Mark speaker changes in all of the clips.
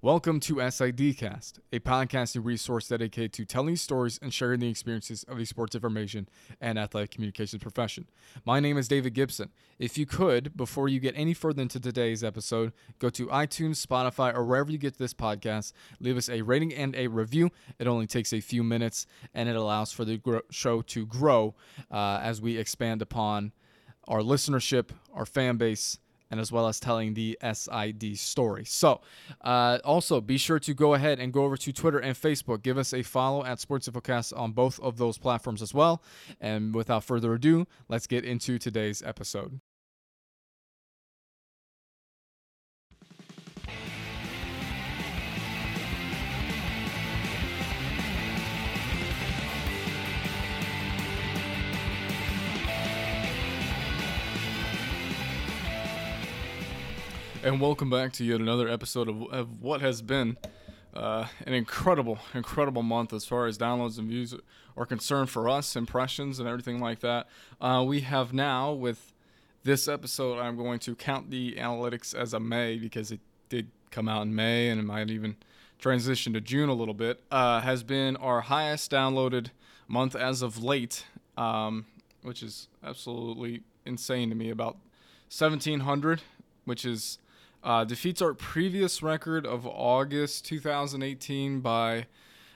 Speaker 1: Welcome to SIDcast, a podcasting resource dedicated to telling stories and sharing the experiences of the sports information and athletic communications profession. My name is David Gibson. If you could, before you get any further into today's episode, go to iTunes, Spotify, or wherever you get this podcast, leave us a rating and a review. It only takes a few minutes and it allows for the gro- show to grow uh, as we expand upon our listenership, our fan base, and as well as telling the SID story. So, uh, also be sure to go ahead and go over to Twitter and Facebook. Give us a follow at Sports Infocast on both of those platforms as well. And without further ado, let's get into today's episode. And welcome back to yet another episode of, of what has been uh, an incredible, incredible month as far as downloads and views are concerned for us, impressions, and everything like that. Uh, we have now, with this episode, I'm going to count the analytics as a May because it did come out in May and it might even transition to June a little bit. Uh, has been our highest downloaded month as of late, um, which is absolutely insane to me. About 1,700, which is uh, defeats our previous record of August 2018 by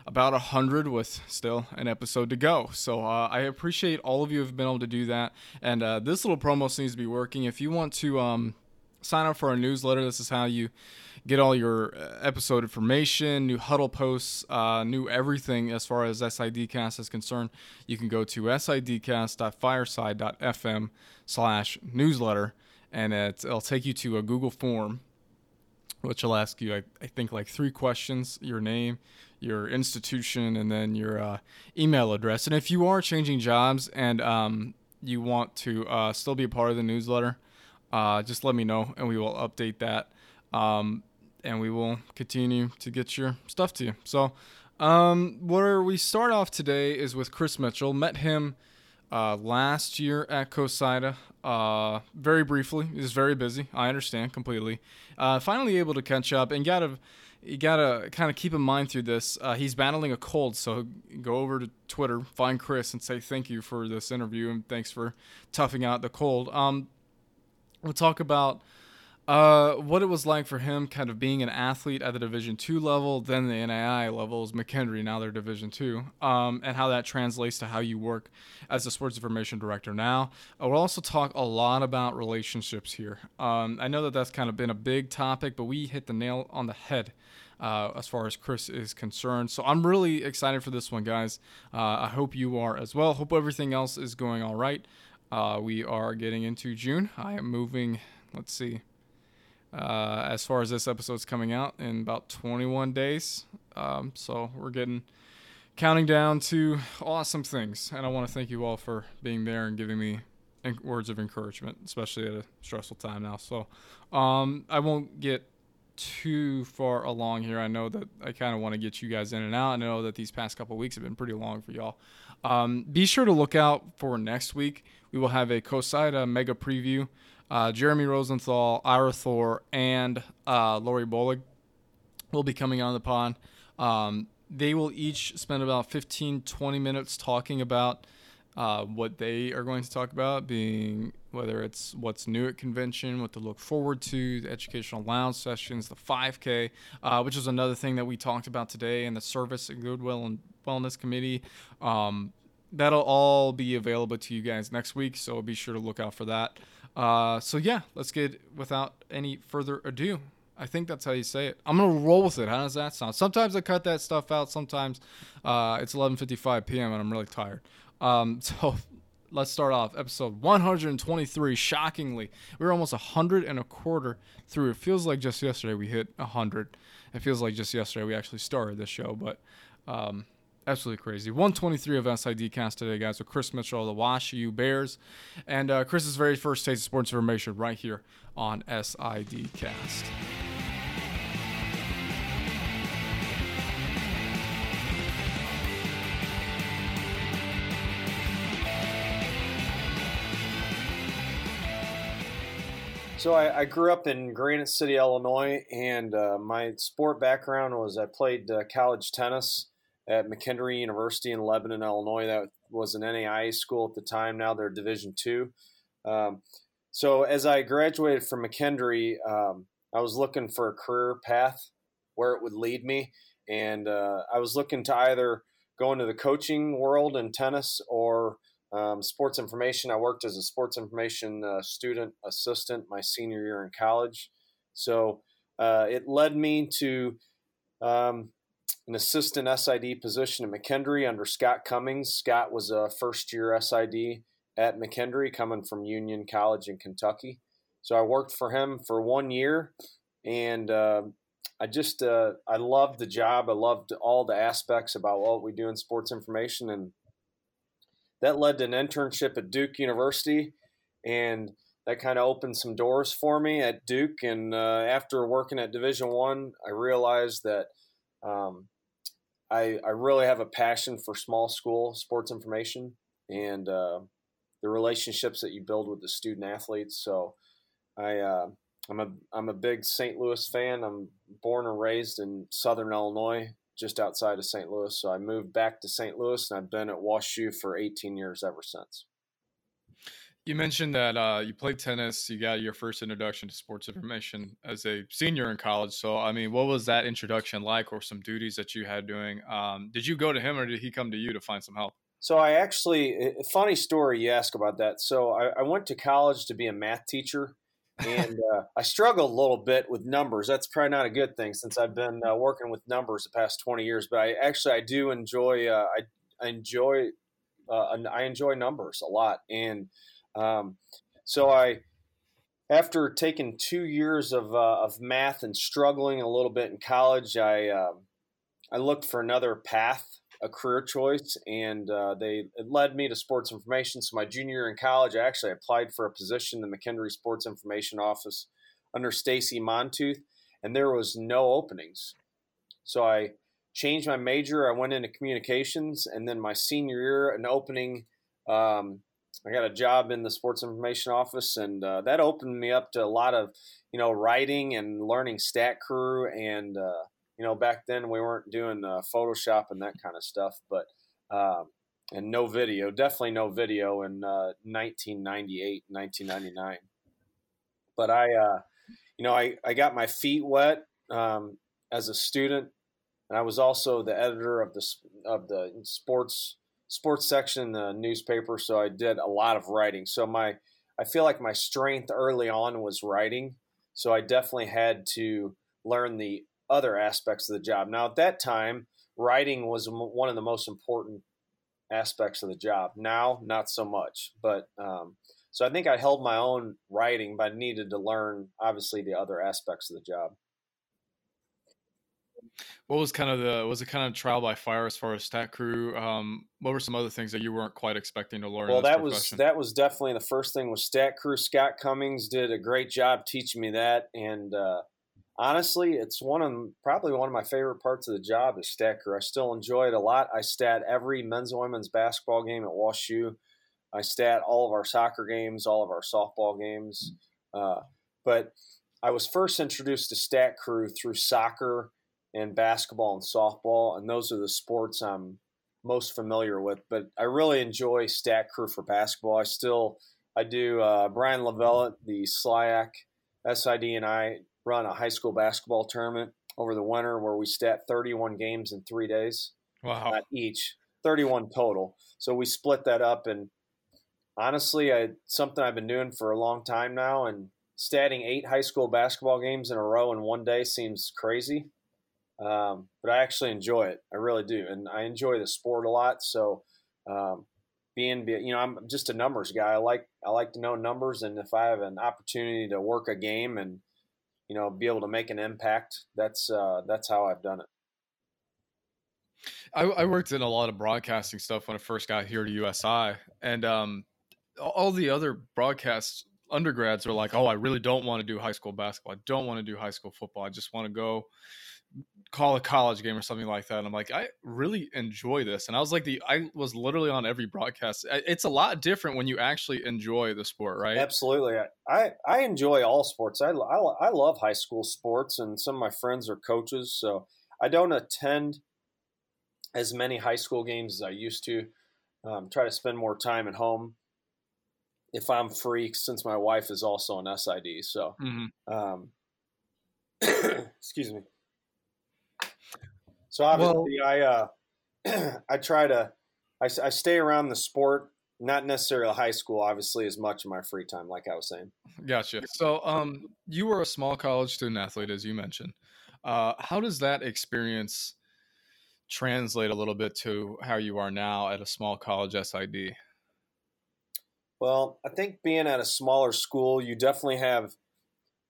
Speaker 1: about 100 with still an episode to go. So uh, I appreciate all of you have been able to do that. And uh, this little promo seems to be working. If you want to um, sign up for our newsletter, this is how you get all your uh, episode information, new huddle posts, uh, new everything as far as SIDcast is concerned. You can go to sidcast.fireside.fm slash newsletter and it, will take you to a Google form, which will ask you, I, I, think, like three questions your name, your institution, and then your uh, email address. And if you are changing jobs and um, you want to uh, still be a part of the newsletter, uh, just let me know and we will update that. Um, and we will continue to get your stuff to you. So, um, where we start off today is with Chris Mitchell. Met him uh, last year at COSIDA. Uh, very briefly, he was very busy. I understand completely. Uh, finally able to catch up and gotta you gotta kind of keep in mind through this. Uh, he's battling a cold, so go over to Twitter, find Chris, and say thank you for this interview and thanks for toughing out the cold. Um, we'll talk about uh, what it was like for him, kind of being an athlete at the Division two level, then the NAI levels, McKendree, now they're Division two, um, and how that translates to how you work as a sports information director now. Uh, we'll also talk a lot about relationships here. Um, I know that that's kind of been a big topic, but we hit the nail on the head. Uh, as far as Chris is concerned. So I'm really excited for this one, guys. Uh, I hope you are as well. Hope everything else is going all right. Uh, we are getting into June. I am moving, let's see, uh, as far as this episode's coming out in about 21 days. Um, so we're getting counting down to awesome things. And I want to thank you all for being there and giving me words of encouragement, especially at a stressful time now. So um, I won't get too far along here. I know that I kind of want to get you guys in and out. I know that these past couple weeks have been pretty long for y'all. Um, be sure to look out for next week. We will have a COSIDA mega preview uh, Jeremy Rosenthal, Ira Thor, and uh, Lori Bolig will be coming on the pod. Um, they will each spend about 15, 20 minutes talking about uh, what they are going to talk about, being whether it's what's new at convention, what to look forward to, the educational lounge sessions, the 5K, uh, which is another thing that we talked about today, and the service and goodwill and wellness committee. Um, that'll all be available to you guys next week, so be sure to look out for that. Uh, so yeah, let's get without any further ado. I think that's how you say it. I'm gonna roll with it. How does that sound? Sometimes I cut that stuff out. Sometimes uh, it's 11:55 p.m. and I'm really tired. Um, so let's start off episode 123. Shockingly, we were almost a hundred and a quarter through. It feels like just yesterday we hit a hundred. It feels like just yesterday we actually started this show, but um, absolutely crazy. 123 of SID SIDcast today, guys, with Chris Mitchell, of the Wash U Bears, and uh, Chris's very first taste of sports information right here on SID SIDcast.
Speaker 2: So I, I, grew up in Granite City, Illinois, and uh, my sport background was I played uh, college tennis at McKendree University in Lebanon, Illinois. That was an NAIA school at the time. Now they're Division two. Um, so as I graduated from McKendree, um, I was looking for a career path where it would lead me, and uh, I was looking to either go into the coaching world in tennis or um, sports information. I worked as a sports information uh, student assistant my senior year in college. So uh, it led me to um, an assistant SID position at McKendree under Scott Cummings. Scott was a first year SID at McKendree coming from Union College in Kentucky. So I worked for him for one year and uh, I just uh, I loved the job. I loved all the aspects about what we do in sports information and that led to an internship at Duke University, and that kind of opened some doors for me at Duke. And uh, after working at Division One, I, I realized that um, I, I really have a passion for small school sports information and uh, the relationships that you build with the student athletes. So I uh, I'm a I'm a big St. Louis fan. I'm born and raised in Southern Illinois, just outside of St. Louis. So I moved back to St. Louis, and I've been at WashU for 18 years ever since.
Speaker 1: You mentioned that uh, you played tennis. You got your first introduction to sports information as a senior in college. So, I mean, what was that introduction like, or some duties that you had doing? Um, did you go to him, or did he come to you to find some help?
Speaker 2: So, I actually, funny story you ask about that. So, I, I went to college to be a math teacher, and uh, I struggled a little bit with numbers. That's probably not a good thing since I've been uh, working with numbers the past twenty years. But I actually I do enjoy uh, I, I, enjoy uh, I enjoy numbers a lot, and um, so I after taking two years of uh, of math and struggling a little bit in college, I um, I looked for another path a career choice, and uh, they led me to sports information. So my junior year in college, I actually applied for a position in the McKendree Sports Information Office under Stacy Montooth, and there was no openings. So I changed my major. I went into communications, and then my senior year, an opening. Um, I got a job in the sports information office, and uh, that opened me up to a lot of, you know, writing and learning Stat Crew and uh, you know, back then we weren't doing uh, Photoshop and that kind of stuff, but um, and no video, definitely no video in uh, 1998, 1999. But I, uh, you know, I, I got my feet wet um, as a student, and I was also the editor of the of the sports sports section in the newspaper, so I did a lot of writing. So my I feel like my strength early on was writing, so I definitely had to learn the other aspects of the job. Now, at that time, writing was one of the most important aspects of the job. Now, not so much. But um, so I think I held my own writing, but I needed to learn, obviously, the other aspects of the job.
Speaker 1: What was kind of the was it kind of trial by fire as far as stat crew? Um, what were some other things that you weren't quite expecting to learn?
Speaker 2: Well, that profession? was that was definitely the first thing was stat crew. Scott Cummings did a great job teaching me that, and uh, honestly, it's one of probably one of my favorite parts of the job is stat crew. I still enjoy it a lot. I stat every men's and women's basketball game at WashU. I stat all of our soccer games, all of our softball games. Uh, but I was first introduced to stat crew through soccer and basketball and softball, and those are the sports I'm most familiar with. But I really enjoy stat crew for basketball. I still I do uh, Brian Lavella, the SLIAC SID, and I run a high school basketball tournament over the winter where we stat 31 games in three days.
Speaker 1: Wow.
Speaker 2: each, 31 total. So we split that up. And honestly, I, something I've been doing for a long time now. And statting eight high school basketball games in a row in one day seems crazy. Um, but I actually enjoy it. I really do. And I enjoy the sport a lot. So, um, being, you know, I'm just a numbers guy. I like, I like to know numbers. And if I have an opportunity to work a game and, you know, be able to make an impact. That's uh, that's how I've done it.
Speaker 1: I, I, worked in a lot of broadcasting stuff when I first got here to USI, and um, all the other broadcast undergrads are like, "Oh, I really don't want to do high school basketball. I don't want to do high school football. I just want to go call a college game or something like that. And I'm like, I really enjoy this. And I was like, the I was literally on every broadcast. It's a lot different when you actually enjoy the sport, right?
Speaker 2: Absolutely. I, I enjoy all sports. I, I, I love high school sports, and some of my friends are coaches. So I don't attend as many high school games as I used to. Um, try to spend more time at home if I'm free, since my wife is also an SID. So, mm-hmm. um, excuse me. So obviously, well, I uh, I try to I, I stay around the sport, not necessarily high school, obviously, as much in my free time, like I was saying.
Speaker 1: Gotcha. So, um, you were a small college student athlete, as you mentioned. Uh, how does that experience translate a little bit to how you are now at a small college SID?
Speaker 2: Well, I think being at a smaller school, you definitely have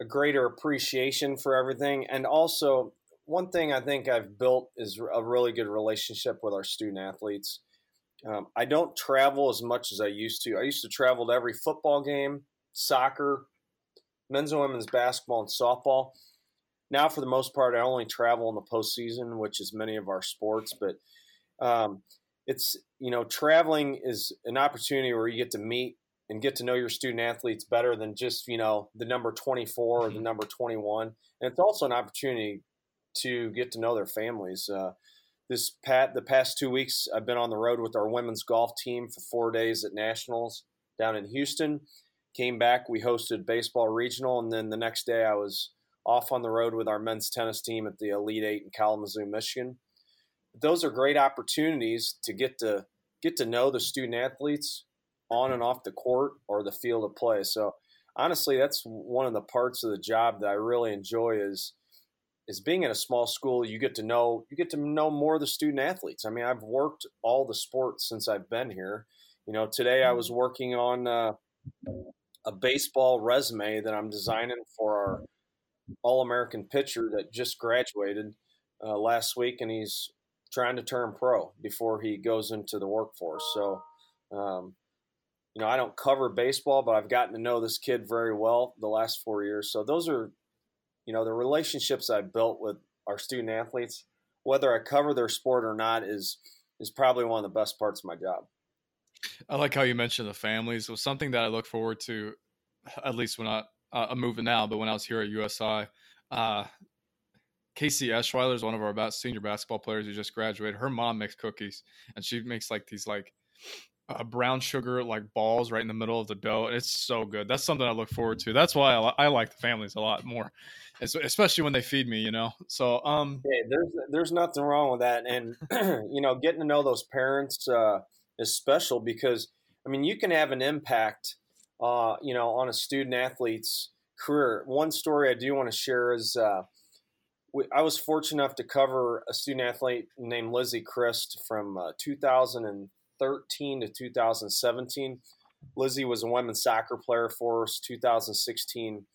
Speaker 2: a greater appreciation for everything, and also one thing I think I've built is a really good relationship with our student athletes. Um, I don't travel as much as I used to. I used to travel to every football game, soccer, men's and women's basketball, and softball. Now, for the most part, I only travel in the postseason, which is many of our sports. But um, it's you know, traveling is an opportunity where you get to meet and get to know your student athletes better than just you know the number 24 or the mm-hmm. number 21 and it's also an opportunity to get to know their families. Uh, this pat the past two weeks, I've been on the road with our women's golf team for four days at nationals down in Houston. Came back, we hosted baseball regional, and then the next day I was off on the road with our men's tennis team at the Elite Eight in Kalamazoo, Michigan. Those are great opportunities to get to get to know the student athletes on and off the court or the field of play. So honestly, that's one of the parts of the job that I really enjoy is is being in a small school you get to know you get to know more of the student athletes. I mean i've worked all the sports since i've been here. You know today i was mm-hmm. working on uh, a baseball resume that i'm designing for our all-american pitcher that just graduated uh, last week and he's trying to turn pro before he goes into the workforce. So um, you know i don't cover baseball but i've gotten to know this kid very well the last four years. So those are you know the relationships I built with our student athletes, whether I cover their sport or not, is is probably one of the best parts of my job.
Speaker 1: I like how you mentioned the families. It was something that I look forward to, at least when I uh, I'm moving now, but when I was here at USI. Uh, Casey Eschweiler is one of our senior basketball players who just graduated. Her mom makes cookies, and she makes like these like uh, brown sugar like balls right in the middle of the dough. It's so good. That's something I look forward to. That's why I, I like the families a lot more, especially when they feed me. You know, so um,
Speaker 2: there's there's nothing wrong with that, and you know, getting to know those parents uh, is special because I mean, you can have an impact, uh, you know, on a student athlete's career. One story I do want to share is. Uh, I was fortunate enough to cover a student athlete named Lizzie Crist from uh, 2000 2013 to 2017. Lizzie was a women's soccer player for us, 2016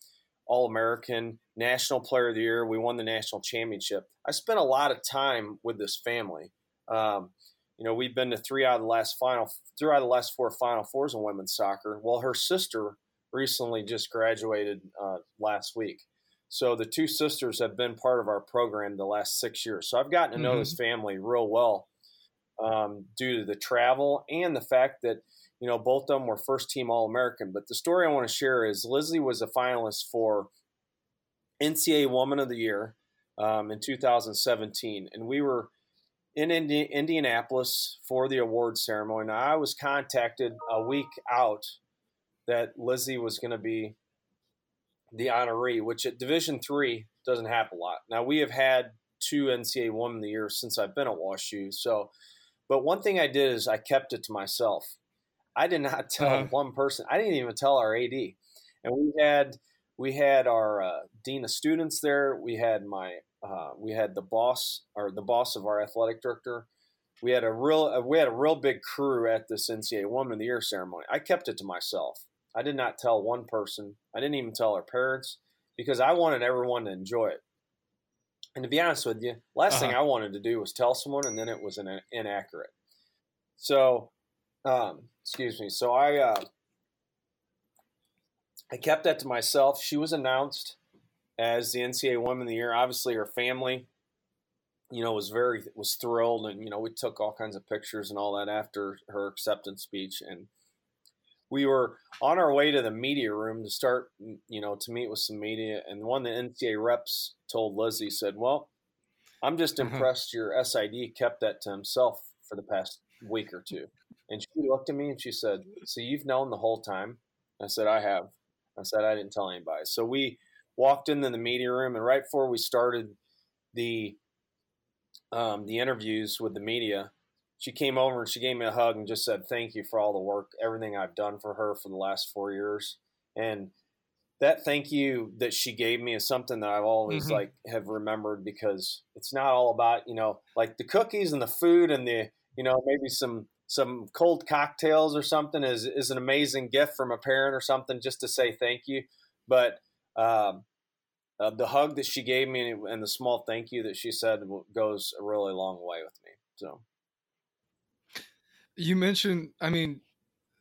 Speaker 2: All American, National Player of the Year. We won the national championship. I spent a lot of time with this family. Um, you know, we've been to three out of the last final, three out of the last four Final Fours in women's soccer. Well, her sister recently just graduated uh, last week. So the two sisters have been part of our program the last six years. So I've gotten to know mm-hmm. this family real well um, due to the travel and the fact that you know both of them were first team All American. But the story I want to share is Lizzie was a finalist for NCAA Woman of the Year um, in 2017, and we were in Indi- Indianapolis for the award ceremony. Now, I was contacted a week out that Lizzie was going to be the honoree, which at Division three doesn't happen a lot. Now we have had two NCAA Woman of the Year since I've been at WashU, so but one thing I did is I kept it to myself. I did not tell uh-huh. one person. I didn't even tell our AD. And we had we had our uh, dean of students there. We had my uh, we had the boss or the boss of our athletic director. We had a real uh, we had a real big crew at this NCAA Woman of the Year ceremony. I kept it to myself. I did not tell one person. I didn't even tell our parents because I wanted everyone to enjoy it. And to be honest with you, last uh-huh. thing I wanted to do was tell someone, and then it was an, inaccurate. So, um, excuse me. So I uh, I kept that to myself. She was announced as the NCAA Woman of the Year. Obviously, her family you know, was very was thrilled, and you know, we took all kinds of pictures and all that after her acceptance speech, and we were on our way to the media room to start, you know, to meet with some media, and one of the NCAA reps told Lizzie said, "Well, I'm just mm-hmm. impressed your SID kept that to himself for the past week or two. And she looked at me and she said, So you've known the whole time? I said, I have. I said, I didn't tell anybody. So we walked into the media room, and right before we started the um, the interviews with the media, she came over and she gave me a hug and just said, Thank you for all the work, everything I've done for her for the last four years. And that thank you that she gave me is something that I've always mm-hmm. like have remembered because it's not all about, you know, like the cookies and the food and the, you know, maybe some some cold cocktails or something is is an amazing gift from a parent or something just to say thank you. But um, uh, the hug that she gave me and the small thank you that she said goes a really long way with me. So
Speaker 1: you mentioned, I mean,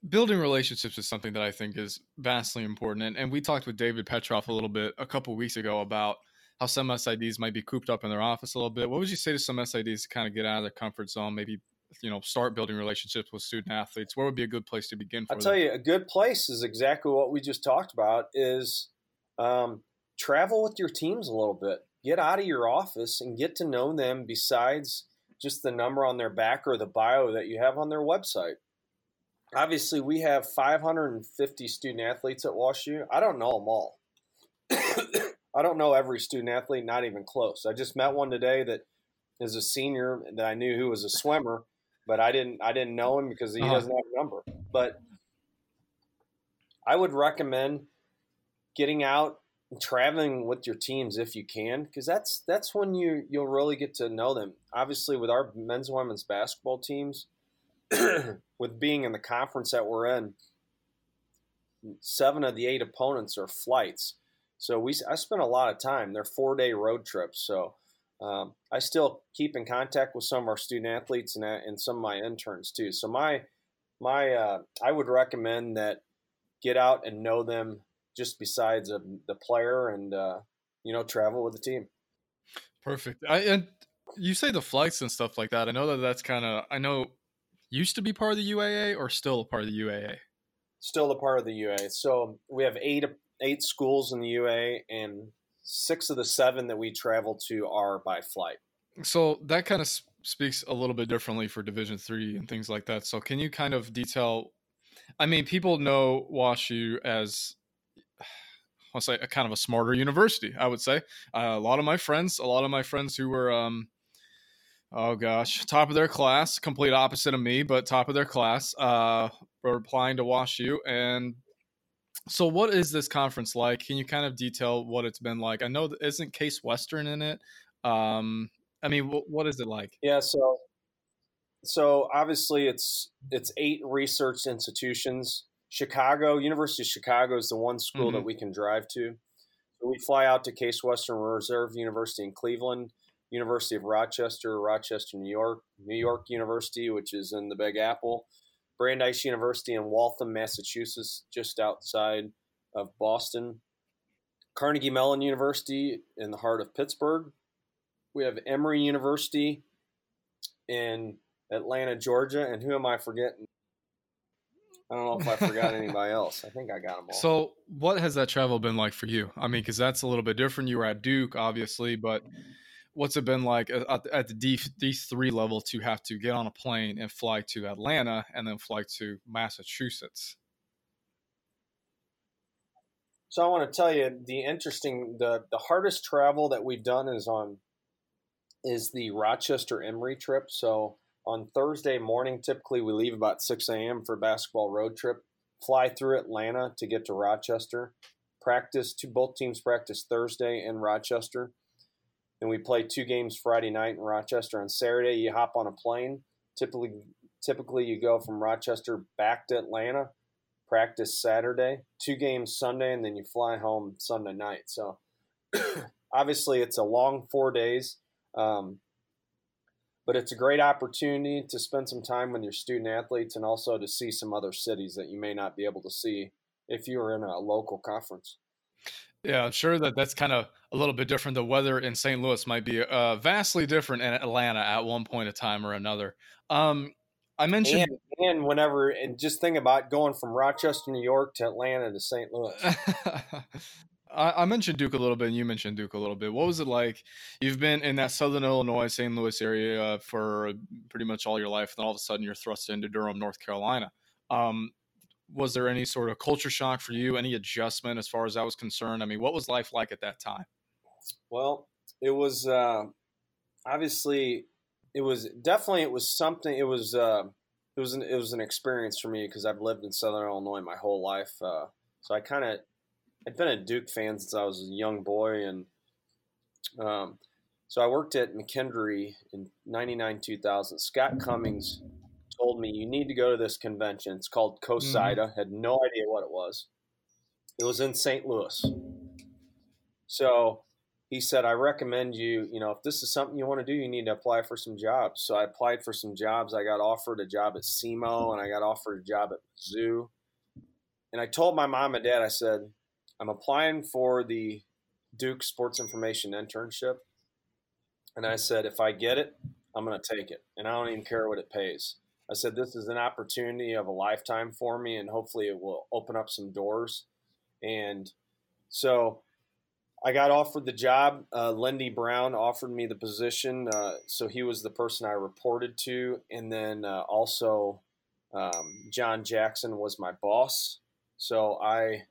Speaker 1: building relationships is something that I think is vastly important. And, and we talked with David Petroff a little bit a couple weeks ago about how some SIDs might be cooped up in their office a little bit. What would you say to some SIDs to kind of get out of their comfort zone, maybe you know start building relationships with student athletes? Where would be a good place to begin?
Speaker 2: I'll tell you, a good place is exactly what we just talked about. Is um, travel with your teams a little bit. Get out of your office and get to know them. Besides just the number on their back or the bio that you have on their website obviously we have 550 student athletes at WashU. I don't know them all. I don't know every student athlete, not even close. I just met one today that is a senior that I knew who was a swimmer, but I didn't I didn't know him because he uh-huh. doesn't have a number. But I would recommend getting out traveling with your teams if you can because that's that's when you you'll really get to know them. Obviously with our men's and women's basketball teams, with being in the conference that we're in, seven of the eight opponents are flights. So we I spent a lot of time. They're four day road trips. So um, I still keep in contact with some of our student athletes and, and some of my interns too. So my my uh, I would recommend that get out and know them just besides uh, the player and uh, you know travel with the team.
Speaker 1: Perfect. I and you say the flights and stuff like that. I know that that's kind of I know used to be part of the UAA or still a part of the UAA?
Speaker 2: Still a part of the UAA. So we have eight eight schools in the UAA, and six of the seven that we travel to are by flight.
Speaker 1: So that kind of speaks a little bit differently for Division three and things like that. So can you kind of detail? I mean, people know WashU as I'll say a kind of a smarter university. I would say uh, a lot of my friends, a lot of my friends who were um, oh gosh, top of their class, complete opposite of me, but top of their class. Uh, we're applying to WashU, and so what is this conference like? Can you kind of detail what it's been like? I know isn't Case Western in it. Um, I mean, what is it like?
Speaker 2: Yeah, so so obviously it's it's eight research institutions. Chicago, University of Chicago is the one school mm-hmm. that we can drive to. So we fly out to Case Western Reserve University in Cleveland. University of Rochester, Rochester, New York, New York University, which is in the Big Apple, Brandeis University in Waltham, Massachusetts, just outside of Boston, Carnegie Mellon University in the heart of Pittsburgh. We have Emory University in Atlanta, Georgia, and who am I forgetting? I don't know if I forgot anybody else. I think I got them all.
Speaker 1: So, what has that travel been like for you? I mean, because that's a little bit different. You were at Duke, obviously, but what's it been like at, at the D D three level to have to get on a plane and fly to Atlanta and then fly to Massachusetts?
Speaker 2: So I want to tell you the interesting the the hardest travel that we've done is on is the Rochester Emory trip. So on Thursday morning, typically we leave about six a.m. for basketball road trip. Fly through Atlanta to get to Rochester. Practice to both teams practice Thursday in Rochester then we play two games Friday night in Rochester. On Saturday, you hop on a plane. Typically, typically you go from Rochester back to Atlanta, practice Saturday, two games Sunday, and then you fly home Sunday night. So obviously, it's a long four days, um, but it's a great opportunity to spend some time with your student athletes and also to see some other cities that you may not be able to see if you were in a local conference
Speaker 1: Yeah, I'm sure that that's kind of a little bit different. The weather in St. Louis might be uh, vastly different in Atlanta at one point of time or another. Um, I mentioned
Speaker 2: and, and, whenever and just think about going from Rochester, New York to Atlanta to St. Louis.
Speaker 1: I, I, mentioned Duke a little bit, and you mentioned Duke a little bit. What was it like? You've been in that Southern Illinois, St. Louis area for pretty much all your life, and all of a sudden you're thrust into Durham, North Carolina. Um, was there any sort of culture shock for you? Any adjustment as far as that was concerned? I mean, what was life like at that time?
Speaker 2: Well, it was uh, obviously it was definitely it was something. It was uh, it was an, it was an experience for me because I've lived in Southern Illinois my whole life. Uh, so I kind of I'd been a Duke fan since I was a young boy, and um, so I worked at McKendree in '99, 2000. Scott Cummings told me you need to go to this convention. It's called COSIDA. Mm-hmm. Had no idea what it was. It was in St. Louis. So he said, I recommend you, you know, if this is something you want to do, you need to apply for some jobs. So I applied for some jobs. I got offered a job at SEMO and I got offered a job at Mizzou. And I told my mom and dad, I said, I'm applying for the Duke Sports Information internship. And I said, if I get it, I'm going to take it. And I don't even care what it pays. I said, this is an opportunity of a lifetime for me, and hopefully it will open up some doors. And so I got offered the job. Uh, Lindy Brown offered me the position. Uh, so he was the person I reported to. And then uh, also, um, John Jackson was my boss. So I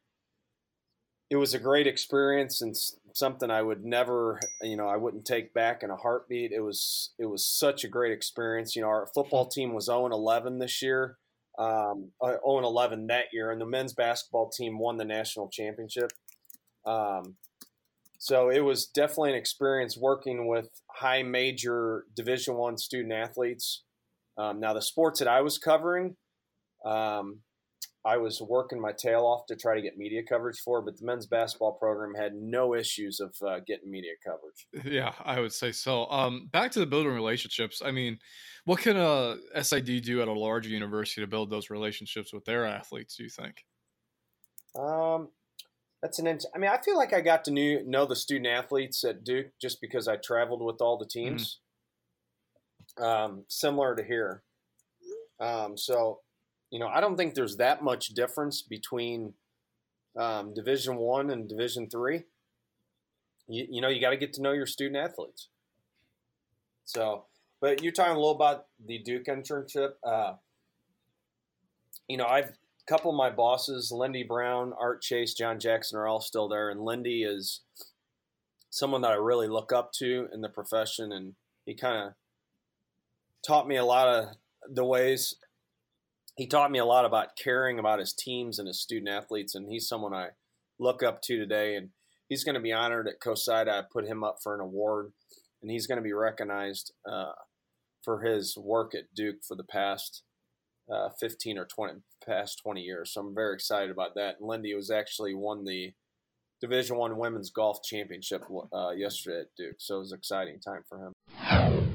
Speaker 2: it was a great experience and something I would never, you know, I wouldn't take back in a heartbeat. It was it was such a great experience. You know, our football team was 0 11 this year, um, 0 11 that year, and the men's basketball team won the national championship. Um, so it was definitely an experience working with high major Division One student athletes. Um, now the sports that I was covering, um, I was working my tail off to try to get media coverage for, but the men's basketball program had no issues of uh, getting media coverage.
Speaker 1: Yeah, I would say so. Um, back to the building relationships. I mean, what can a SID do at a larger university to build those relationships with their athletes? Do you think?
Speaker 2: Um, that's an. Int- I mean, I feel like I got to new, know the student athletes at Duke just because I traveled with all the mm-hmm. teams. Mm-hmm. Um, similar to here. Um, so you know, I don't think there's that much difference between um, Division One and Division Three. You, you know, you got to get to know your student athletes. So, but you're talking a little about the Duke internship. Uh, you know, I've a couple of my bosses, Lindy Brown, Art Chase, John Jackson, are all still there, and Lindy is someone that I really look up to in the profession, and he kind of taught me a lot of the ways he taught me a lot about caring about his teams and his student athletes, and he's someone I look up to today. And he's going to be honored at COSIDA. I put him up for an award, and he's going to be recognized uh, for his work at Duke for the past uh, 15 or 20 past 20 years. So I'm very excited about that. And Lindy was actually won the Division One Women's Golf Championship uh, yesterday at Duke, so it was an exciting time for him.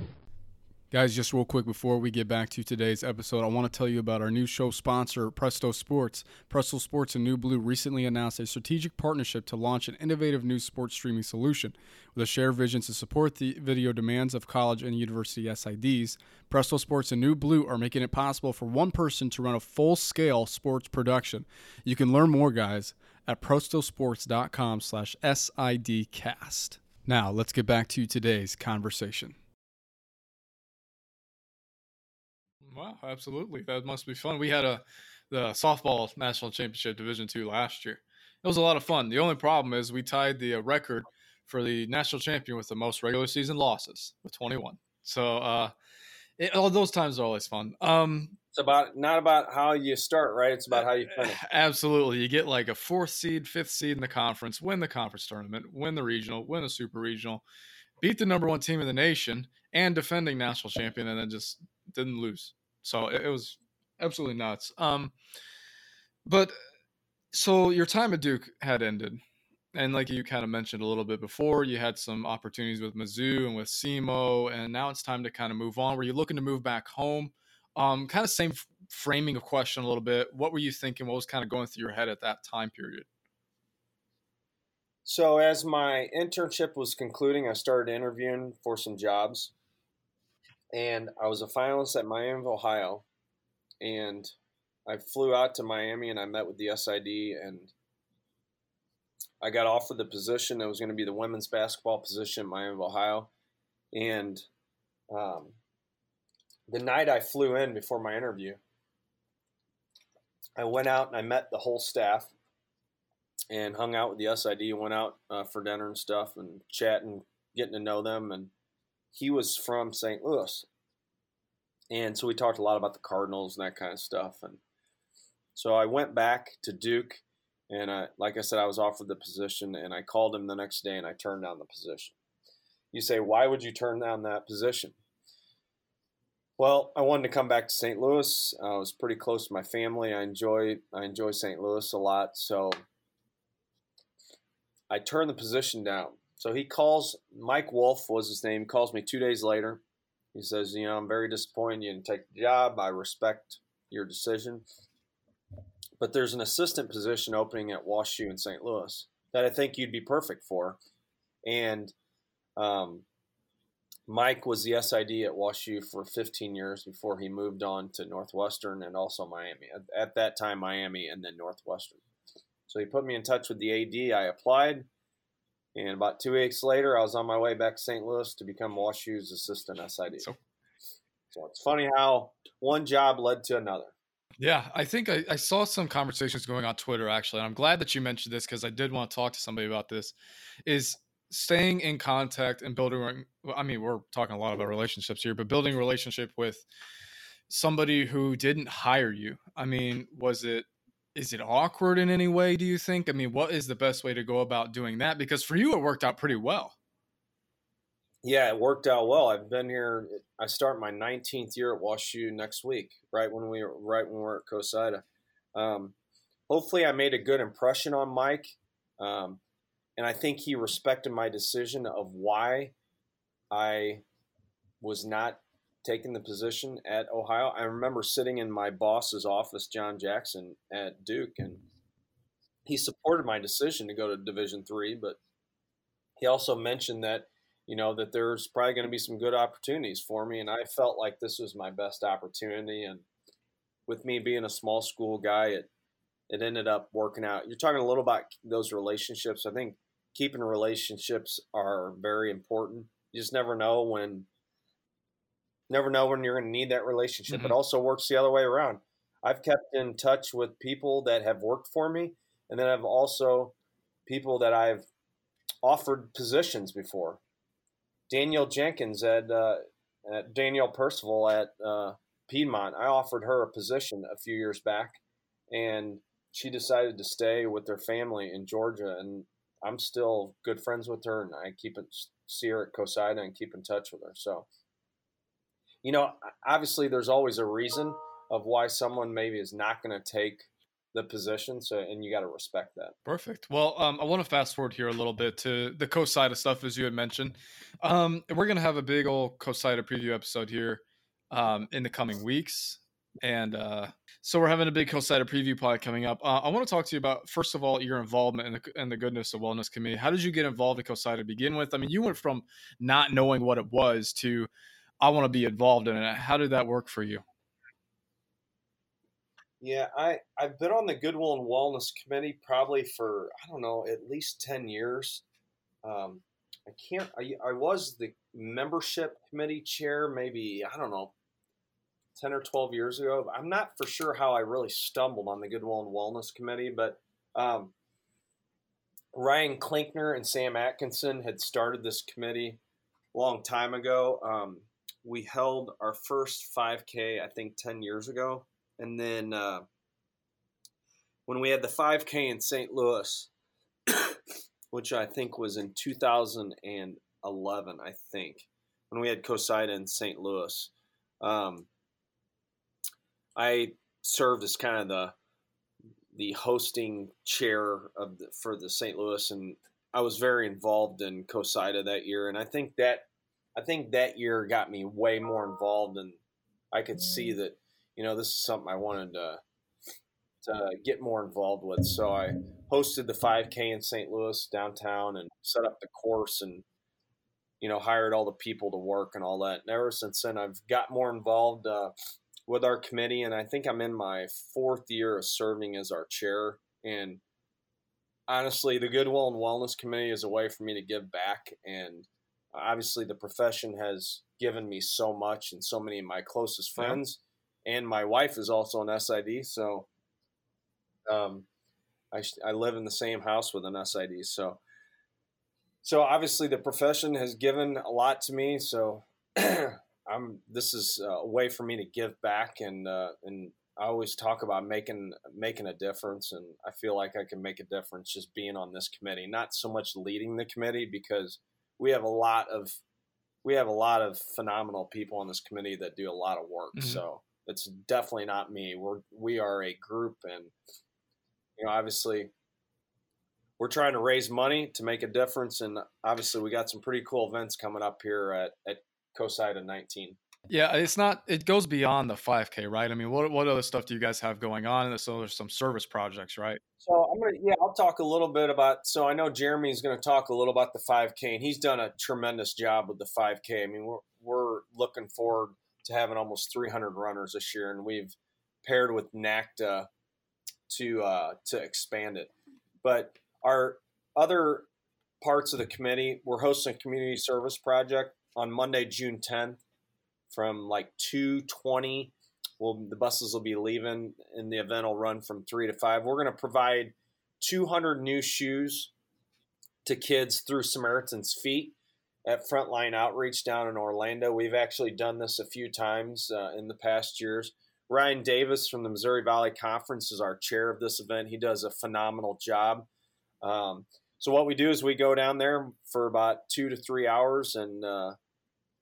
Speaker 1: Guys, just real quick before we get back to today's episode, I want to tell you about our new show sponsor, Presto Sports. Presto Sports and New Blue recently announced a strategic partnership to launch an innovative new sports streaming solution. With a shared vision to support the video demands of college and university SIDs, Presto Sports and New Blue are making it possible for one person to run a full scale sports production. You can learn more, guys, at prestosports.com slash SIDcast. Now, let's get back to today's conversation. Wow, absolutely. That must be fun. We had a the softball national championship division 2 last year. It was a lot of fun. The only problem is we tied the uh, record for the national champion with the most regular season losses with 21. So uh it, all those times are always fun. Um
Speaker 2: it's about not about how you start, right? It's about how you finish.
Speaker 1: Absolutely. You get like a fourth seed, fifth seed in the conference, win the conference tournament, win the regional, win the super regional, beat the number one team in the nation and defending national champion, and then just didn't lose. So it, it was absolutely nuts. Um, but so your time at Duke had ended, and like you kind of mentioned a little bit before, you had some opportunities with Mizzou and with SEMO, and now it's time to kind of move on. Were you looking to move back home? Um, kind of same framing of question a little bit. What were you thinking? What was kind of going through your head at that time period?
Speaker 2: So as my internship was concluding, I started interviewing for some jobs, and I was a finalist at Miami, of Ohio, and I flew out to Miami and I met with the SID and I got offered the position that was going to be the women's basketball position in Miami, of Ohio, and um, the night I flew in before my interview, I went out and I met the whole staff and hung out with the SID. Went out uh, for dinner and stuff and chatting, getting to know them. And he was from St. Louis, and so we talked a lot about the Cardinals and that kind of stuff. And so I went back to Duke, and I, like I said, I was offered the position, and I called him the next day, and I turned down the position. You say, why would you turn down that position? Well, I wanted to come back to St. Louis. I was pretty close to my family. I enjoy I enjoy St. Louis a lot, so I turned the position down. So he calls Mike Wolf was his name. Calls me two days later. He says, "You know, I'm very disappointed you didn't take the job. I respect your decision, but there's an assistant position opening at WashU in St. Louis that I think you'd be perfect for." And um, Mike was the SID at WashU for 15 years before he moved on to Northwestern and also Miami. At, at, that time, Miami and then Northwestern. So he put me in touch with the AD. I applied, and about two weeks later, I was on my way back to St. Louis to become WashU's assistant SID. So, so it's funny how one job led to another.
Speaker 1: Yeah, I think I, I, saw some conversations going on Twitter actually, and I'm glad that you mentioned this because I did want to talk to somebody about this. Is staying in contact and building i mean we're talking a lot about relationships here but building a relationship with somebody who didn't hire you i mean was it is it awkward in any way do you think? I mean what is the best way to go about doing that? Because for you it worked out pretty well.
Speaker 2: Yeah it worked out well. I've been here i start my 19th year at washu next week right when we right when we were at COSIDA. Um, hopefully i made a good impression on mike um, and I think he respected my decision of why I was not taking the position at Ohio. I remember sitting in my boss's office, John Jackson at Duke, and he supported my decision to go to Division three, but he also mentioned that you know that there's probably going to be some good opportunities for me, and I felt like this was my best opportunity. And with me being a small school guy, it it ended up working out. You're talking a little about those relationships. I think keeping relationships are very important. You just never know when never know when you're going to need that relationship. Mm-hmm. It also works the other way around. I've kept in touch with people that have worked for me, and then I've also people that I've offered positions before. Danielle Jenkins at, uh, at Danielle Percival at uh, Piedmont, I offered her a position a few years back, and she decided to stay with their family in Georgia, and I'm still good friends with her, and I keep it see her at COSIDA and keep in touch with her. So, you know, obviously, there's always a reason of why someone maybe is not going to take the position. So, and you got to respect that.
Speaker 1: Perfect. Well, um, I want to fast forward here a little bit to the COSIDA stuff, as you had mentioned. Um, we're going to have a big old COSIDA preview episode here um, in the coming weeks. And uh, so we're having a big COSIDA preview pod coming up. Uh, I want to talk to you about first of all your involvement in the in the Goodness of Wellness Committee. How did you get involved in COSIDA to begin with? I mean, you went from not knowing what it was to I want to be involved in it. How did that work for you?
Speaker 2: Yeah, I I've been on the Goodwill and Wellness Committee probably for I don't know at least ten years. Um, I can't. I, I was the membership committee chair maybe I don't know 10 or 12 years ago. I'm not for sure how I really stumbled on the Goodwill and Wellness Committee, but um, Ryan Klinkner and Sam Atkinson had started this committee a long time ago. Um, we held our first 5K, I think, 10 years ago. And then uh, when we had the 5K in St. Louis, which I think was in 2011, I think, when we had COSIDA in St. Louis. Um, I served as kind of the the hosting chair of the, for the St. Louis, and I was very involved in COSIDA that year. And I think that I think that year got me way more involved, and I could see mm. that you know this is something I wanted to to get more involved with. So I hosted the 5K in St. Louis downtown and set up the course and you know hired all the people to work and all that. And ever since then, I've got more involved uh, with our committee, and I think I'm in my fourth year of serving as our chair. And honestly, the Goodwill and Wellness Committee is a way for me to give back. And obviously, the profession has given me so much, and so many of my closest friends. Yeah. And my wife is also an SID, so um, I, I live in the same house with an SID. So, so obviously the profession has given a lot to me. So I'm, this is a way for me to give back and, uh, and I always talk about making, making a difference. And I feel like I can make a difference just being on this committee, not so much leading the committee because we have a lot of, we have a lot of phenomenal people on this committee that do a lot of work. Mm-hmm. So it's definitely not me. We're, we are a group and you know, obviously we're trying to raise money to make a difference. And obviously we got some pretty cool events coming up here at, at COSIDA 19.
Speaker 1: Yeah, it's not. It goes beyond the 5K, right? I mean, what what other stuff do you guys have going on? And so there's some service projects, right?
Speaker 2: So I'm gonna, yeah, I'll talk a little bit about. So I know Jeremy's going to talk a little about the 5K, and he's done a tremendous job with the 5K. I mean, we're we're looking forward to having almost 300 runners this year, and we've paired with NACDA to uh, to expand it. But our other parts of the committee, we're hosting a community service project on Monday, June 10th, from like 2:20. Well, the buses will be leaving, and the event will run from three to five. We're going to provide 200 new shoes to kids through Samaritan's Feet at Frontline Outreach down in Orlando. We've actually done this a few times uh, in the past years. Ryan Davis from the Missouri Valley Conference is our chair of this event. He does a phenomenal job. Um, so what we do is we go down there for about two to three hours, and uh,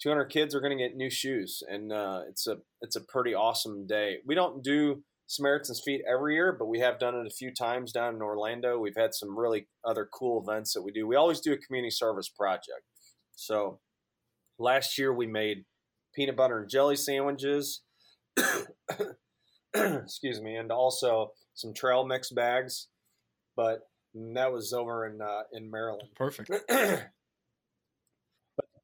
Speaker 2: 200 kids are going to get new shoes, and uh, it's a it's a pretty awesome day. We don't do Samaritan's Feet every year, but we have done it a few times down in Orlando. We've had some really other cool events that we do. We always do a community service project. So last year we made peanut butter and jelly sandwiches. excuse me, and also some trail mix bags. But that was over in uh, in Maryland.
Speaker 1: Perfect.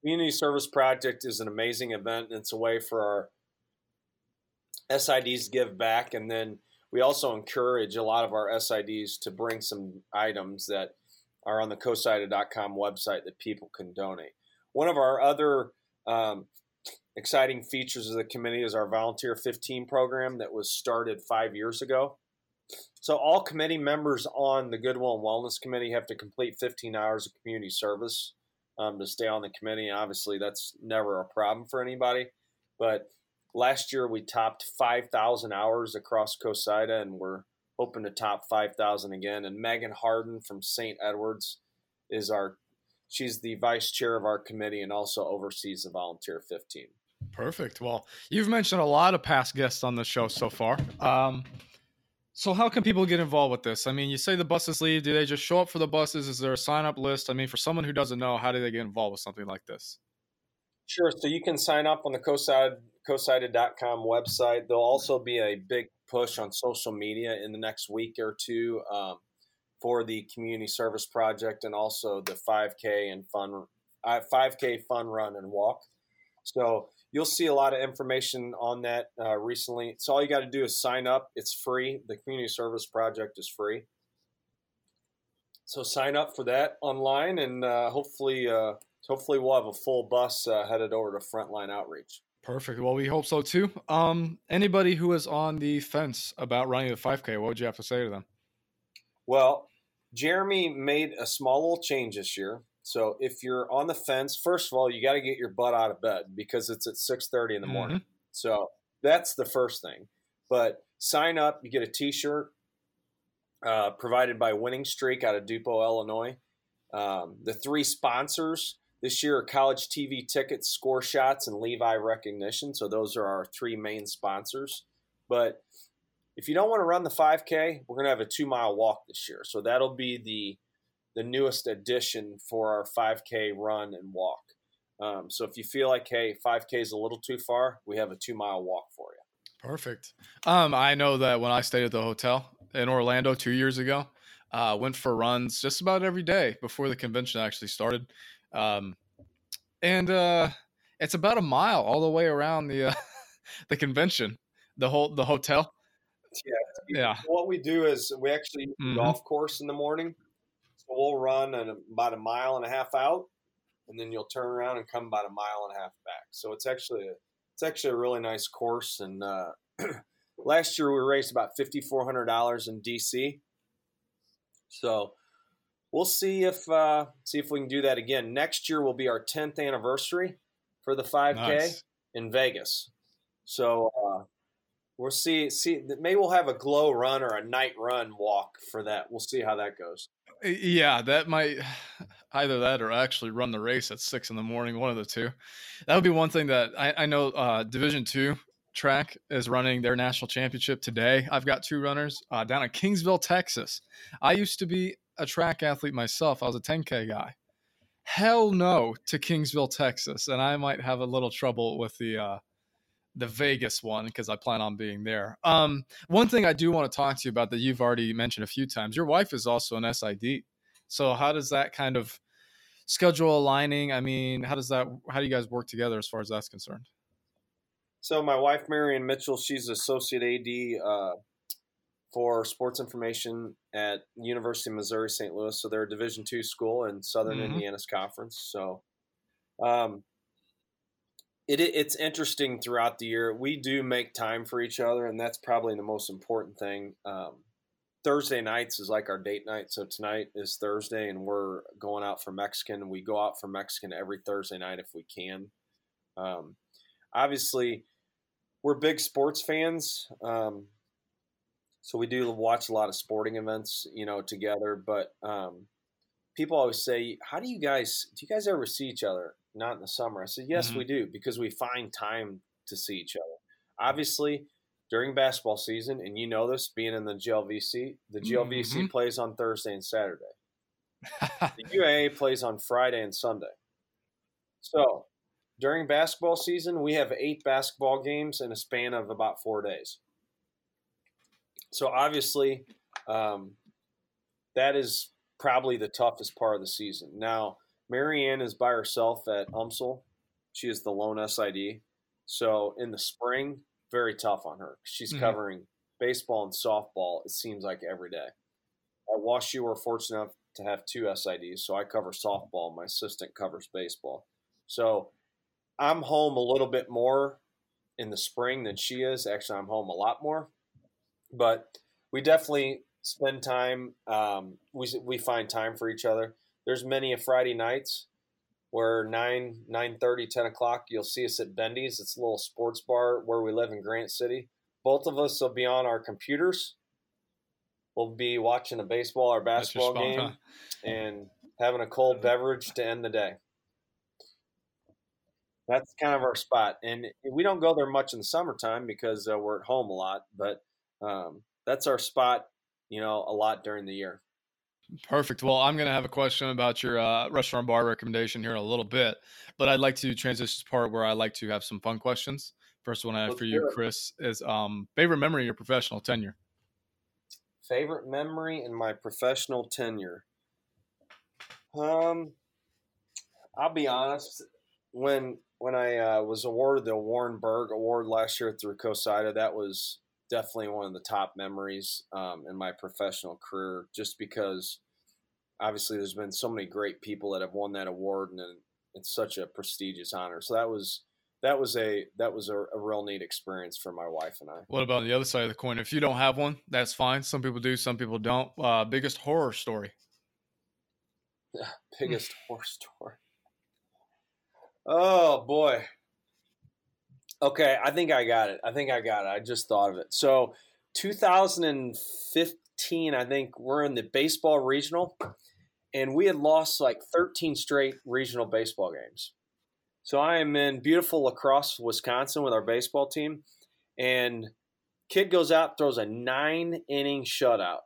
Speaker 2: Community Service Project is an amazing event. It's a way for our SIDs to give back, and then we also encourage a lot of our SIDs to bring some items that are on the cosida.com website that people can donate. One of our other um, exciting features of the committee is our Volunteer 15 program that was started five years ago. So, all committee members on the Goodwill and Wellness Committee have to complete 15 hours of community service um, to stay on the committee. Obviously, that's never a problem for anybody. But last year, we topped 5,000 hours across COSIDA, and we're hoping to top 5,000 again. And Megan Harden from St. Edwards is our she's the vice chair of our committee and also oversees the volunteer 15
Speaker 1: Perfect. Well, you've mentioned a lot of past guests on the show so far. Um, so, how can people get involved with this? I mean, you say the buses leave. Do they just show up for the buses? Is there a sign up list? I mean, for someone who doesn't know, how do they get involved with something like this?
Speaker 2: Sure. So, you can sign up on the COSIDA, COSIDA.com website. There'll also be a big push on social media in the next week or two um, for the community service project and also the 5K and fun, uh, 5K fun run and walk. So, you'll see a lot of information on that uh, recently. So all you got to do is sign up. It's free. The community service project is free. So sign up for that online, and uh, hopefully, uh, hopefully we'll have a full bus uh, headed over to Frontline Outreach.
Speaker 1: Perfect. Well, we hope so too. Um, anybody who is on the fence about running the 5K, what would you have to say to them?
Speaker 2: Well, Jeremy made a small little change this year. So if you're on the fence, first of all, you got to get your butt out of bed because it's at 6:30 in the morning. Mm-hmm. So that's the first thing. But sign up, you get a T-shirt uh, provided by Winning Streak out of Dupo, Illinois. Um, the three sponsors this year are College TV Tickets, Score Shots, and Levi Recognition. So those are our three main sponsors. But if you don't want to run the 5K, we're going to have a two mile walk this year. So that'll be the the newest addition for our 5K run and walk. Um, so if you feel like, hey, 5K is a little too far, we have a two mile walk for you.
Speaker 1: Perfect. Um, I know that when I stayed at the hotel in Orlando two years ago, Uh, went for runs just about every day before the convention actually started, um, and uh, it's about a mile all the way around the uh, the convention, the whole the hotel.
Speaker 2: Yeah, yeah. What we do is we actually mm-hmm. golf course in the morning, we'll run an, about a mile and a half out, and then you'll turn around and come about a mile and a half back. So it's actually a, it's actually a really nice course. And uh, last year we raised about fifty four hundred dollars in DC. So we'll see if uh, see if we can do that again. Next year will be our tenth anniversary for the five K nice. in Vegas. So uh, we'll see. See, maybe we'll have a glow run or a night run walk for that. We'll see how that goes.
Speaker 1: Yeah, that might either that or actually run the race at six in the morning. One of the two. That would be one thing that I, I know. Uh, Division two track is running their national championship today. I've got two runners uh, down in Kingsville, Texas. I used to be a track athlete myself. I was a 10K guy. Hell no to Kingsville, Texas, and I might have a little trouble with the uh, the Vegas one because I plan on being there. Um, one thing I do want to talk to you about that you've already mentioned a few times. Your wife is also an SID, so how does that kind of schedule aligning? I mean, how does that? How do you guys work together as far as that's concerned?
Speaker 2: So my wife, Marion Mitchell, she's associate AD uh, for sports information at University of Missouri St. Louis. So they're a Division two school in Southern mm-hmm. Indiana's conference. So. Um, it, it's interesting throughout the year. We do make time for each other, and that's probably the most important thing. Um, Thursday nights is like our date night. So tonight is Thursday, and we're going out for Mexican. We go out for Mexican every Thursday night if we can. Um, obviously, we're big sports fans, um, so we do watch a lot of sporting events, you know, together. But um, people always say, "How do you guys? Do you guys ever see each other?" Not in the summer. I said, yes, mm-hmm. we do because we find time to see each other. Obviously, during basketball season, and you know this, being in the GLVC, the GLVC mm-hmm. plays on Thursday and Saturday. the UAA plays on Friday and Sunday. So during basketball season, we have eight basketball games in a span of about four days. So obviously, um, that is probably the toughest part of the season. Now, Marianne is by herself at UMSL. She is the lone SID. So in the spring, very tough on her. She's mm-hmm. covering baseball and softball, it seems like every day. At WashU, we're fortunate enough to have two SIDs. So I cover softball. My assistant covers baseball. So I'm home a little bit more in the spring than she is. Actually, I'm home a lot more. But we definitely spend time. Um, we, we find time for each other there's many a Friday nights where 9, 9 30, 10 o'clock, you'll see us at Bendy's. It's a little sports bar where we live in Granite City. Both of us will be on our computers. We'll be watching a baseball or basketball game and having a cold beverage to end the day. That's kind of our spot. And we don't go there much in the summertime because uh, we're at home a lot, but um, that's our spot, you know, a lot during the year.
Speaker 1: Perfect. Well, I'm going to have a question about your uh, restaurant bar recommendation here in a little bit, but I'd like to transition to part where I like to have some fun questions. First one I have Let's for you, Chris, is um, favorite memory of your professional tenure.
Speaker 2: Favorite memory in my professional tenure. Um, I'll be honest. When when I uh, was awarded the Warren Berg Award last year through COSIDA, that was definitely one of the top memories um, in my professional career, just because obviously there's been so many great people that have won that award, and it's such a prestigious honor. So that was that was a that was a, a, real neat experience for my wife and I.
Speaker 1: What about the other side of the coin? If you don't have one, that's fine. Some people do, some people don't. Uh, biggest horror story.
Speaker 2: biggest horror story. Oh boy. Okay, I think I got it. I think I got it. I just thought of it. So, 2015, I think we're in the baseball regional, and we had lost like 13 straight regional baseball games. So I am in beautiful La Crosse, Wisconsin, with our baseball team, and kid goes out throws a nine inning shutout.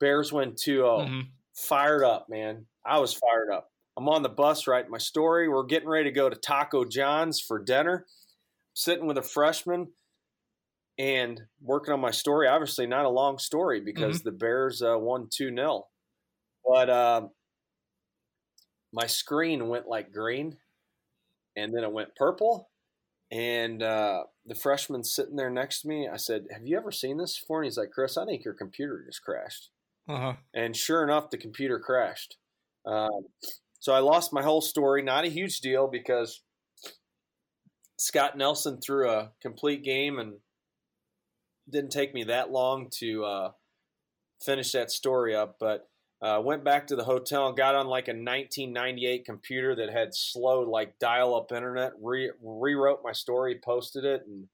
Speaker 2: Bears win 2 0. Mm-hmm. Fired up, man. I was fired up. I'm on the bus writing my story. We're getting ready to go to Taco John's for dinner sitting with a freshman and working on my story. Obviously, not a long story because mm-hmm. the Bears uh, won 2 0. but um, my screen went like green, and then it went purple. And uh, the freshman sitting there next to me, I said, "Have you ever seen this before?" And he's like, "Chris, I think your computer just crashed."
Speaker 1: Uh-huh.
Speaker 2: And sure enough, the computer crashed. Um, so I lost my whole story. Not a huge deal because Scott Nelson threw a complete game and didn't take me that long to uh, finish that story up. But uh, went back to the hotel and got on like a 1998 computer that had slow like dial-up internet. Re- rewrote my story, posted it, and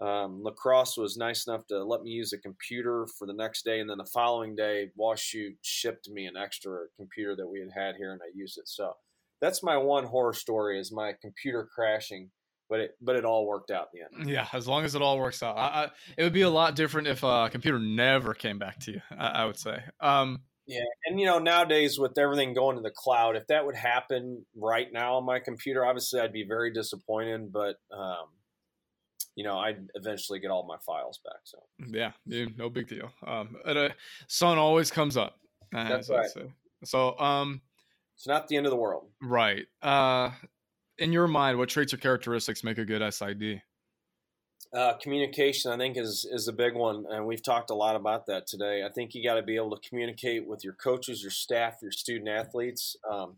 Speaker 2: um, La Crosse was nice enough to let me use a computer for the next day, and then the following day, WashU shipped me an extra computer that we had had here, and I used it. So that's my one horror story: is my computer crashing. But it, but it all worked out in the end.
Speaker 1: Yeah, as long as it all works out. I, I, it would be a lot different if a computer never came back to you. I, I would say. Um,
Speaker 2: yeah, and you know nowadays with everything going to the cloud, if that would happen right now on my computer, obviously I'd be very disappointed. But um, you know, I'd eventually get all my files back. So
Speaker 1: yeah, dude, no big deal. Um, the sun always comes up.
Speaker 2: That's right.
Speaker 1: So um,
Speaker 2: it's not the end of the world.
Speaker 1: Right. Uh, in your mind, what traits or characteristics make a good SID?
Speaker 2: Uh, communication, I think, is is a big one, and we've talked a lot about that today. I think you got to be able to communicate with your coaches, your staff, your student athletes. Um,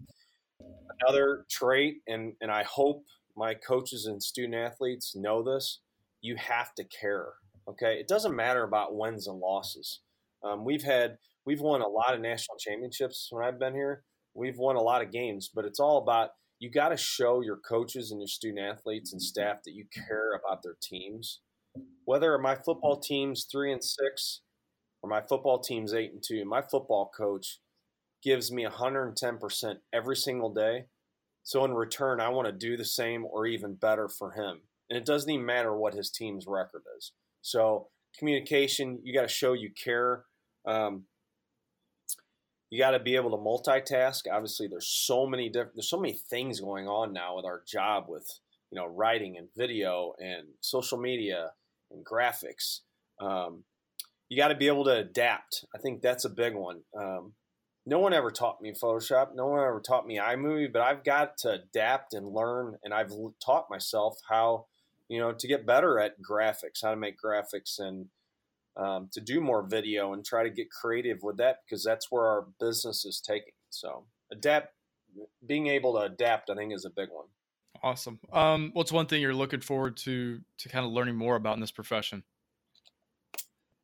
Speaker 2: another trait, and and I hope my coaches and student athletes know this: you have to care. Okay, it doesn't matter about wins and losses. Um, we've had we've won a lot of national championships when I've been here. We've won a lot of games, but it's all about you got to show your coaches and your student athletes and staff that you care about their teams. Whether my football team's three and six or my football team's eight and two, my football coach gives me 110% every single day. So in return, I want to do the same or even better for him. And it doesn't even matter what his team's record is. So communication, you got to show you care. Um, you got to be able to multitask. Obviously, there's so many different, there's so many things going on now with our job with you know writing and video and social media and graphics. Um, you got to be able to adapt. I think that's a big one. Um, no one ever taught me Photoshop. No one ever taught me iMovie, but I've got to adapt and learn, and I've taught myself how, you know, to get better at graphics, how to make graphics, and um, to do more video and try to get creative with that because that's where our business is taking. So adapt, being able to adapt, I think, is a big one.
Speaker 1: Awesome. Um, what's one thing you're looking forward to to kind of learning more about in this profession?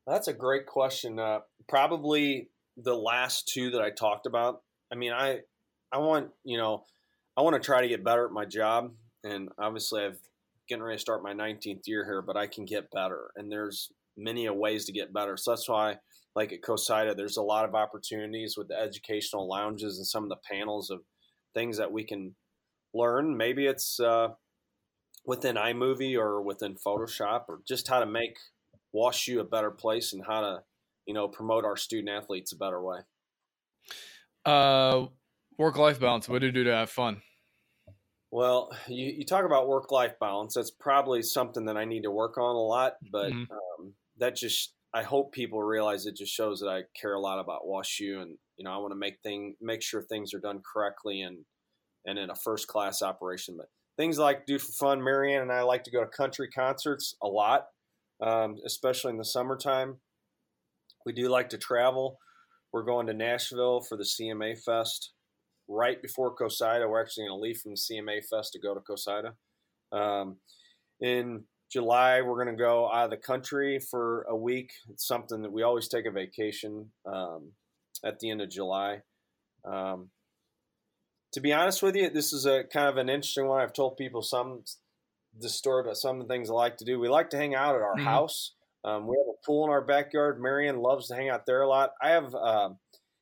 Speaker 2: That's a great question. Uh, probably the last two that I talked about. I mean, I I want you know I want to try to get better at my job, and obviously I've getting ready to start my 19th year here, but I can get better, and there's many ways to get better. So that's why, like at COSIDA, there's a lot of opportunities with the educational lounges and some of the panels of things that we can learn. Maybe it's uh, within iMovie or within Photoshop, or just how to make WashU a better place and how to, you know, promote our student athletes a better way.
Speaker 1: Uh, work life balance. What do you do to have fun?
Speaker 2: Well, you, you talk about work life balance. That's probably something that I need to work on a lot, but mm-hmm. um, that just I hope people realize it just shows that I care a lot about WashU and you know I want to make thing make sure things are done correctly and and in a first class operation. But things like do for fun, Marianne and I like to go to country concerts a lot, um, especially in the summertime. We do like to travel. We're going to Nashville for the CMA Fest right before COSIDA. We're actually going to leave from the CMA Fest to go to COSIDA. Um, in July, we're going to go out of the country for a week. It's something that we always take a vacation um, at the end of July. Um, to be honest with you, this is a kind of an interesting one. I've told people some the story about some of the things I like to do. We like to hang out at our mm-hmm. house. Um, we have a pool in our backyard. Marion loves to hang out there a lot. I have uh,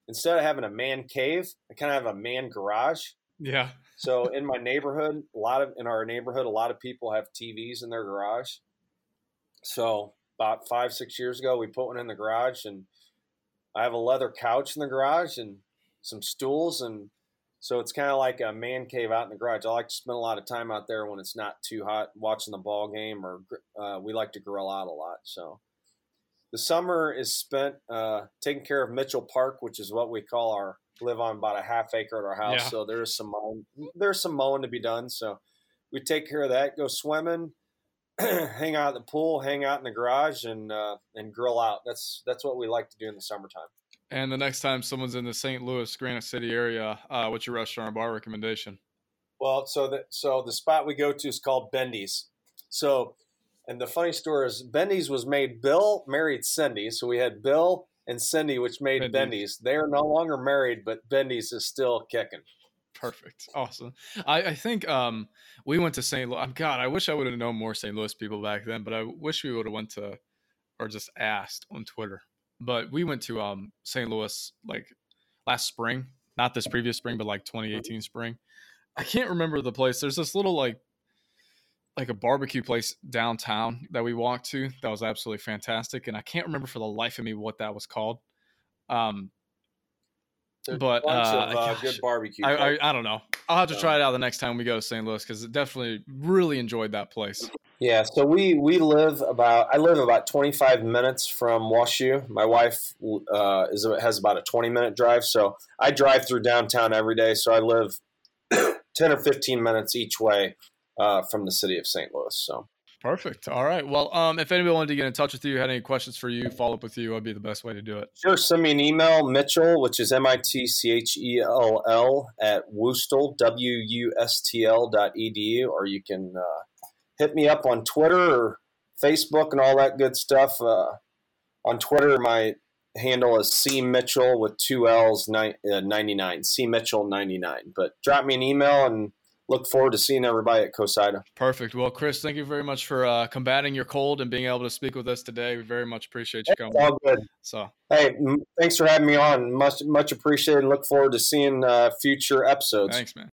Speaker 2: instead of having a man cave, I kind of have a man garage.
Speaker 1: Yeah.
Speaker 2: so in my neighborhood, a lot of in our neighborhood, a lot of people have TVs in their garage. So about five, six years ago, we put one in the garage, and I have a leather couch in the garage and some stools, and so it's kind of like a man cave out in the garage. I like to spend a lot of time out there when it's not too hot, watching the ball game, or uh, we like to grill out a lot. So the summer is spent uh, taking care of Mitchell Park, which is what we call our live on about a half acre at our house. Yeah. So there's some mowing, there's some mowing to be done. So we take care of that. Go swimming, hang out at the pool, hang out in the garage, and uh, and grill out. That's that's what we like to do in the summertime.
Speaker 1: And the next time someone's in the St. Louis, Granite City area, uh, what's your restaurant bar recommendation?
Speaker 2: Well, so the so the spot we go to is called Bendy's. So and the funny story is, Bendy's was made. Bill married Cindy, so we had Bill and Cindy, which made Bendy's. Bendy's. They are no longer married, but Bendy's is still kicking.
Speaker 1: Perfect, awesome. I, I think um, we went to St. Louis. God, I wish I would have known more St. Louis people back then, but I wish we would have went to or just asked on Twitter. But we went to um, St. Louis like last spring, not this previous spring, but like 2018 mm-hmm. spring. I can't remember the place. There's this little like like a barbecue place downtown that we walked to that was absolutely fantastic and i can't remember for the life of me what that was called um
Speaker 2: There's but uh, of, uh, good barbecue
Speaker 1: I, I, I, don't know. I'll have to try it out the next time we go to st louis because it definitely really enjoyed that place.
Speaker 2: Yeah so we we live about i live about 25 minutes from WashU. My wife uh, is has about a 20 minute drive so i drive through downtown every day so i live 10 or 15 minutes each way uh, from the city of St. Louis. So
Speaker 1: perfect. All right. Well, um, if anybody wanted to get in touch with you, had any questions for you, follow up with you, would be the best way to do it.
Speaker 2: Sure. Send me an email, Mitchell, which is M I T C H E L L at Wustl W U S T L dot edu, or you can uh, hit me up on Twitter or Facebook and all that good stuff. Uh, on Twitter, my handle is C Mitchell with two L's uh, 99, C Mitchell 99. But drop me an email and look forward to seeing everybody at COSIDA.
Speaker 1: Perfect. Well, Chris, thank you very much for uh, combating your cold and being able to speak with us today. We very much appreciate you coming.
Speaker 2: all good. So, hey, thanks for having me on. Much much appreciated. Look forward to seeing uh, future episodes.
Speaker 1: Thanks, man.